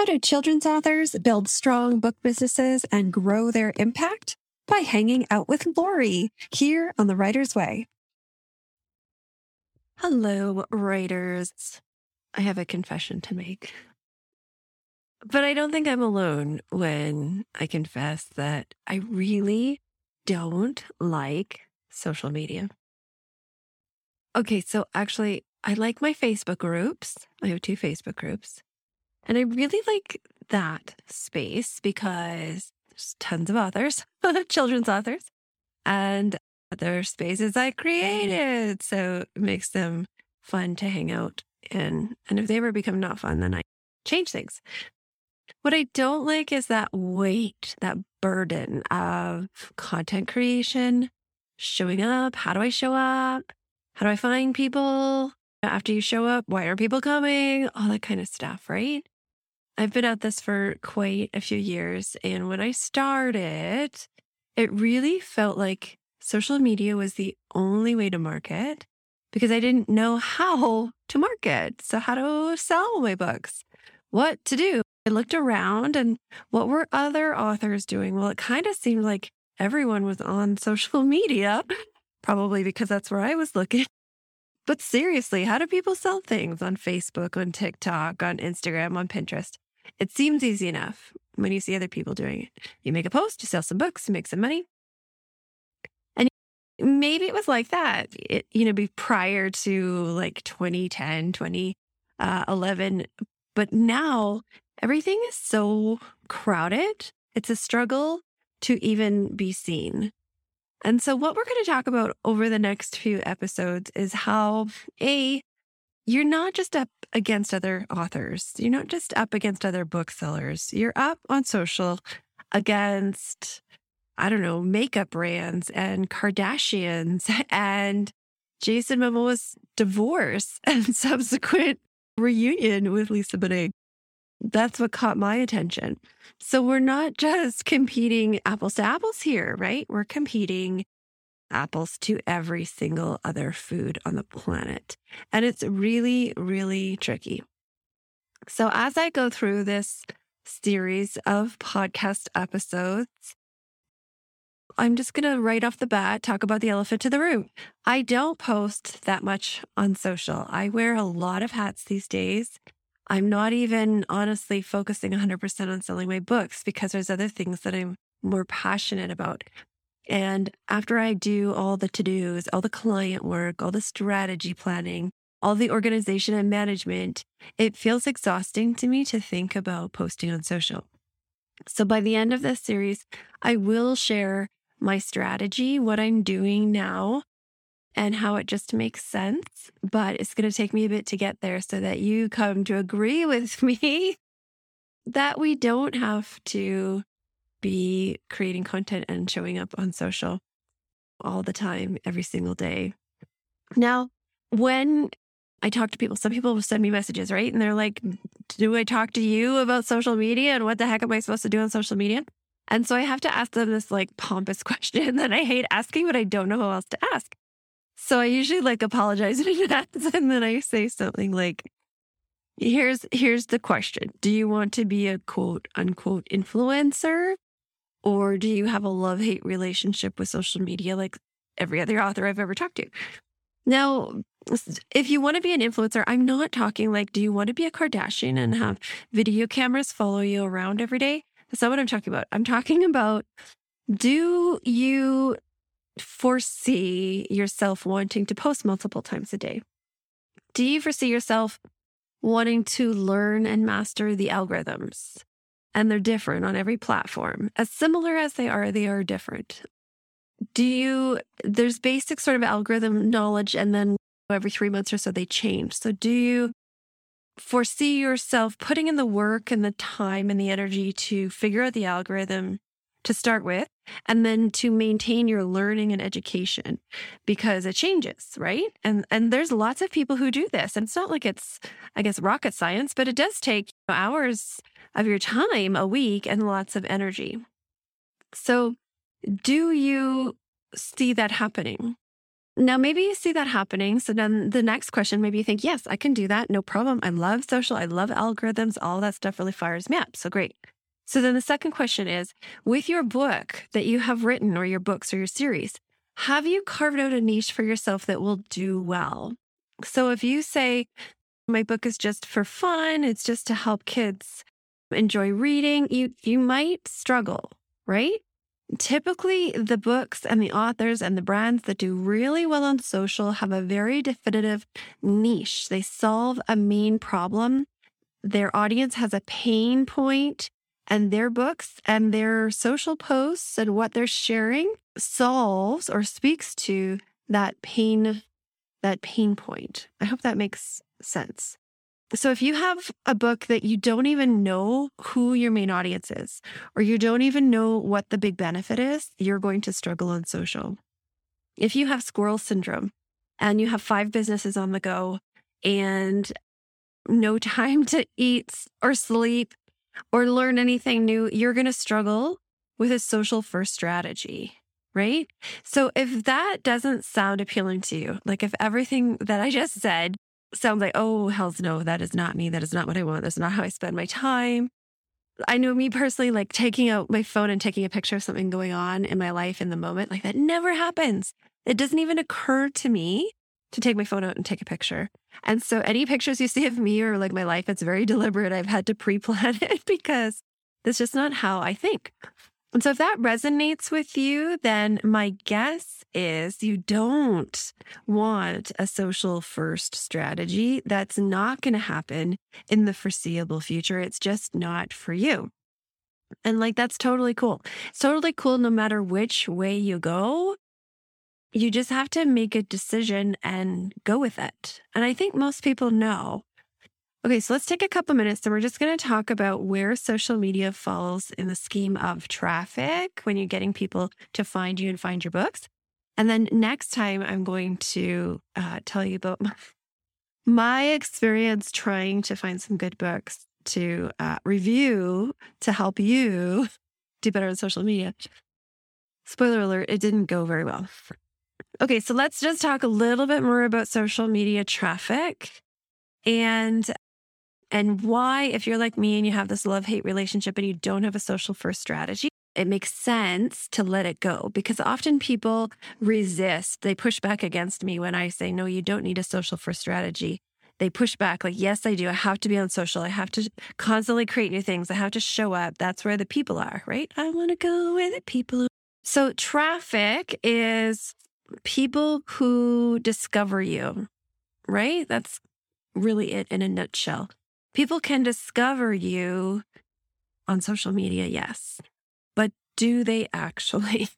How do children's authors build strong book businesses and grow their impact? By hanging out with Lori here on The Writer's Way. Hello, writers. I have a confession to make. But I don't think I'm alone when I confess that I really don't like social media. Okay, so actually, I like my Facebook groups. I have two Facebook groups. And I really like that space because there's tons of authors, children's authors, and other spaces I created. So it makes them fun to hang out in. And if they ever become not fun, then I change things. What I don't like is that weight, that burden of content creation, showing up. How do I show up? How do I find people? After you show up, why are people coming? All that kind of stuff, right? I've been at this for quite a few years. And when I started, it really felt like social media was the only way to market because I didn't know how to market. So, how to sell my books, what to do. I looked around and what were other authors doing? Well, it kind of seemed like everyone was on social media, probably because that's where I was looking. But seriously, how do people sell things on Facebook, on TikTok, on Instagram, on Pinterest? It seems easy enough when you see other people doing it. You make a post, you sell some books, you make some money. And maybe it was like that, it, you know, be prior to like 2010, 2011. Uh, but now everything is so crowded. It's a struggle to even be seen. And so, what we're going to talk about over the next few episodes is how A, you're not just up against other authors, you're not just up against other booksellers, you're up on social against, I don't know, makeup brands and Kardashians and Jason Momoa's divorce and subsequent reunion with Lisa Bonet. That's what caught my attention. So we're not just competing apples to apples here, right? We're competing apples to every single other food on the planet. And it's really, really tricky. So as I go through this series of podcast episodes, I'm just going to right off the bat talk about the elephant to the room. I don't post that much on social. I wear a lot of hats these days. I'm not even honestly focusing 100% on selling my books because there's other things that I'm more passionate about. And after I do all the to dos, all the client work, all the strategy planning, all the organization and management, it feels exhausting to me to think about posting on social. So by the end of this series, I will share my strategy, what I'm doing now, and how it just makes sense. But it's going to take me a bit to get there so that you come to agree with me that we don't have to be creating content and showing up on social all the time, every single day. Now, when I talk to people, some people will send me messages, right? And they're like, mm-hmm. Do I talk to you about social media? And what the heck am I supposed to do on social media? And so I have to ask them this like pompous question that I hate asking, but I don't know who else to ask. So I usually like apologize in advance and then I say something like, here's here's the question. Do you want to be a quote unquote influencer? Or do you have a love-hate relationship with social media like every other author I've ever talked to? Now, if you want to be an influencer, I'm not talking like, do you want to be a Kardashian and have video cameras follow you around every day? That's not what I'm talking about. I'm talking about do you foresee yourself wanting to post multiple times a day? Do you foresee yourself wanting to learn and master the algorithms? And they're different on every platform. As similar as they are, they are different. Do you, there's basic sort of algorithm knowledge, and then every three months or so they change. So, do you foresee yourself putting in the work and the time and the energy to figure out the algorithm to start with and then to maintain your learning and education because it changes right and and there's lots of people who do this and it's not like it's i guess rocket science but it does take hours of your time a week and lots of energy so do you see that happening Now, maybe you see that happening. So then the next question, maybe you think, yes, I can do that. No problem. I love social. I love algorithms. All that stuff really fires me up. So great. So then the second question is with your book that you have written or your books or your series, have you carved out a niche for yourself that will do well? So if you say, my book is just for fun, it's just to help kids enjoy reading, you you might struggle, right? Typically, the books and the authors and the brands that do really well on social have a very definitive niche. They solve a main problem. Their audience has a pain point, and their books and their social posts and what they're sharing solves or speaks to that pain that pain point. I hope that makes sense. So if you have a book that you don't even know who your main audience is, or you don't even know what the big benefit is, you're going to struggle on social. If you have squirrel syndrome and you have five businesses on the go and no time to eat or sleep or learn anything new, you're going to struggle with a social first strategy right? So if that doesn't sound appealing to you, like if everything that I just said sounds like, oh, hells no, that is not me. That is not what I want. That's not how I spend my time. I know me personally, like taking out my phone and taking a picture of something going on in my life in the moment, like that never happens. It doesn't even occur to me to take my phone out and take a picture. And so any pictures you see of me or like my life, it's very deliberate. I've had to pre plan it because that's just not how I think. And so if that resonates with you, then my guess is you don't want a social first strategy. That's not going to happen in the foreseeable future. It's just not for you. And like, that's totally cool. It's totally cool no matter which way you go. You just have to make a decision and go with it. And I think most people know Okay, so let's take a couple minutes and we're just going to talk about where social media falls in the scheme of traffic when you're getting people to find you and find your books. And then next time, I'm going to uh, tell you about my, my, experience trying to find some good books to uh, review to help you do better on social media. Spoiler alert, it didn't go very well. Okay, so let's just talk a little bit more about social media traffic. And and why, if you're like me and you have this love hate relationship and you don't have a social first strategy, it makes sense to let it go because often people resist. They push back against me when I say, no, you don't need a social first strategy. They push back, like, yes, I do. I have to be on social. I have to constantly create new things. I have to show up. That's where the people are, right? I want to go where the people are. So, traffic is people who discover you, right? That's really it in a nutshell. People can discover you on social media, yes. But do they actually?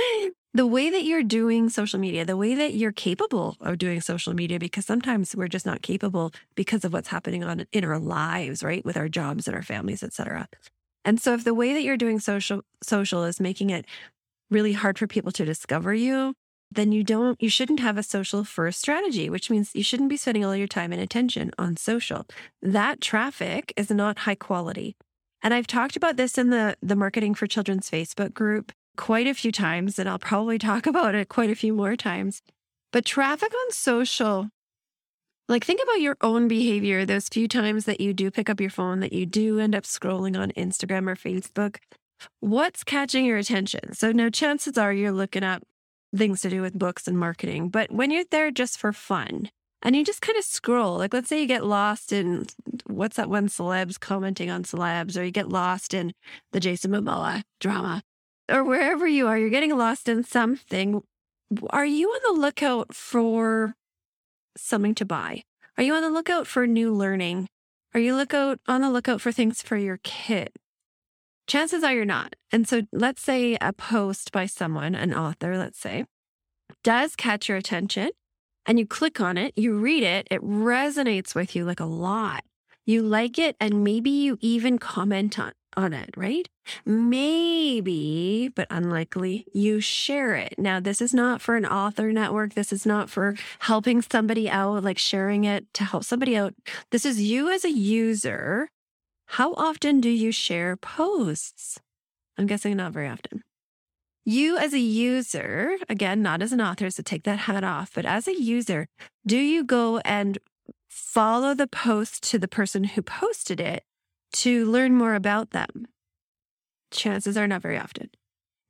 the way that you're doing social media, the way that you're capable of doing social media, because sometimes we're just not capable because of what's happening on in our lives, right? With our jobs and our families, etc. And so if the way that you're doing social social is making it really hard for people to discover you, then you don't you shouldn't have a social first strategy which means you shouldn't be spending all your time and attention on social. That traffic is not high quality. And i've talked about this in the the marketing for children's facebook group quite a few times and i'll probably talk about it quite a few more times. But traffic on social like think about your own behavior those few times that you do pick up your phone that you do end up scrolling on instagram or facebook. What's catching your attention? So now chances are you're looking up things to do with books and marketing. But when you're there just for fun and you just kind of scroll, like let's say you get lost in what's that one celebs commenting on celebs, or you get lost in the Jason Momoa drama, or wherever you are, you're getting lost in something. Are you on the lookout for something to buy? Are you on the lookout for new learning? Are you lookout on the lookout for things for your kid? Chances are you're not. And so let's say a post by someone, an author, let's say, does catch your attention and you click on it, you read it, it resonates with you like a lot. You like it, and maybe you even comment on, on it, right? Maybe, but unlikely, you share it. Now, this is not for an author network. This is not for helping somebody out, like sharing it to help somebody out. This is you as a user how often do you share posts? I'm guessing not very often. you as a user, again, not as an author, so take that hat off, but as a user, do you go and follow the post to the person who posted it to learn more about them? Chances are not very often.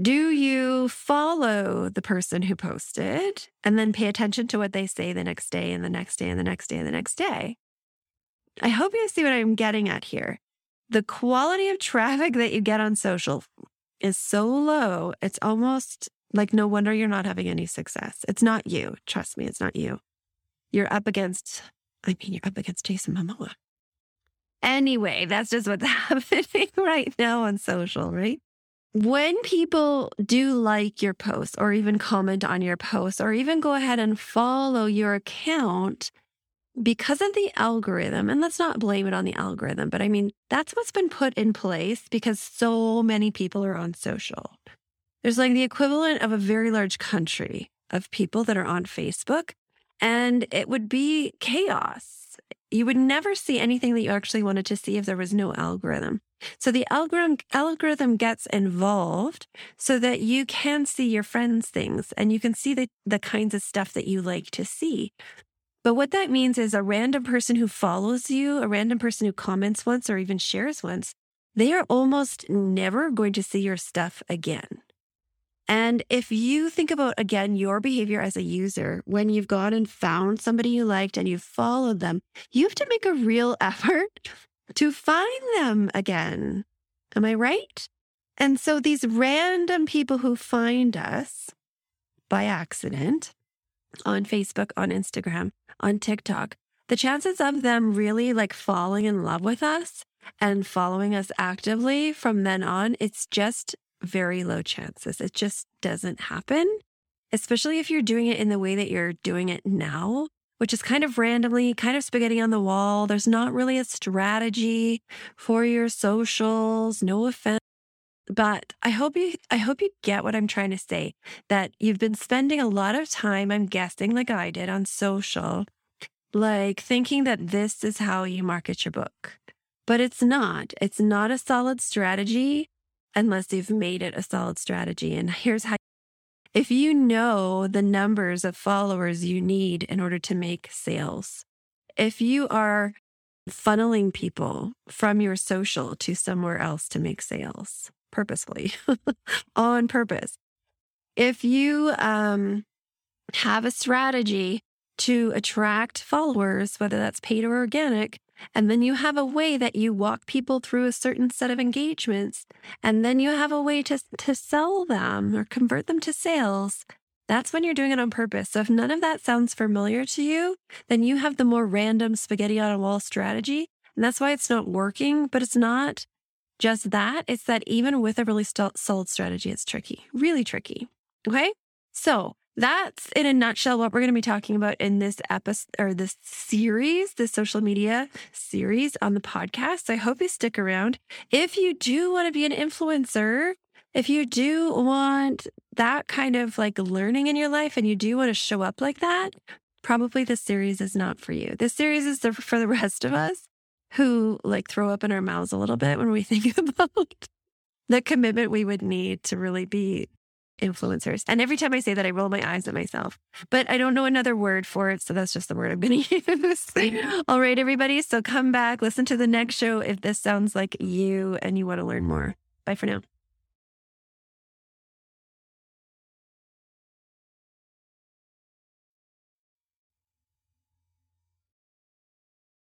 Do you follow the person who posted and then pay attention to what they say the next day and the next day and the next day and the next day? I hope you see what I'm getting at here. The quality of traffic that you get on social is so low, it's almost like no wonder you're not having any success. It's not you. Trust me, it's not you. You're up against, I mean, you're up against Jason Momoa. Anyway, that's just what's happening right now on social, right? When people do like your post or even comment on your post or even go ahead and follow your account, because of the algorithm, and let's not blame it on the algorithm, but I mean, that's what's been put in place because so many people are on social. There's like the equivalent of a very large country of people that are on Facebook, and it would be chaos. You would never see anything that you actually wanted to see if there was no algorithm. So the algorithm algorithm gets involved so that you can see your friends' things and you can see the, the kinds of stuff that you like to see. But what that means is a random person who follows you, a random person who comments once or even shares once, they are almost never going to see your stuff again. And if you think about, again, your behavior as a user, when you've gone and found somebody you liked and you've followed them, you have to make a real effort to find them again. Am I right? And so these random people who find us by accident on Facebook, on Instagram, on TikTok, the chances of them really like falling in love with us and following us actively from then on, it's just very low chances. It just doesn't happen, especially if you're doing it in the way that you're doing it now, which is kind of randomly, kind of spaghetti on the wall. There's not really a strategy for your socials. No offense. But I hope you I hope you get what I'm trying to say that you've been spending a lot of time I'm guessing like I did on social like thinking that this is how you market your book. But it's not. It's not a solid strategy unless you've made it a solid strategy. And here's how if you know the numbers of followers you need in order to make sales, if you are funneling people from your social to somewhere else to make sales purposefully on purpose, if you um, have a strategy to attract followers, whether that's paid or organic. And then you have a way that you walk people through a certain set of engagements. And then you have a way to, to sell them or convert them to sales. That's when you're doing it on purpose. So if none of that sounds familiar to you, then you have the more random spaghetti on a wall strategy. And that's why it's not working, but it's not just that. It's that even with a really st- solid strategy, it's tricky, really tricky. Okay. So that's in a nutshell what we're going to be talking about in this episode or this series, this social media series on the podcast. I hope you stick around. If you do want to be an influencer, if you do want that kind of like learning in your life and you do want to show up like that, probably this series is not for you. This series is for the rest of us who like throw up in our mouths a little bit when we think about the commitment we would need to really be influencers. And every time I say that, I roll my eyes at myself. But I don't know another word for it. So that's just the word I'm going to use. All right, everybody. So come back, listen to the next show if this sounds like you and you want to learn more. Bye for now.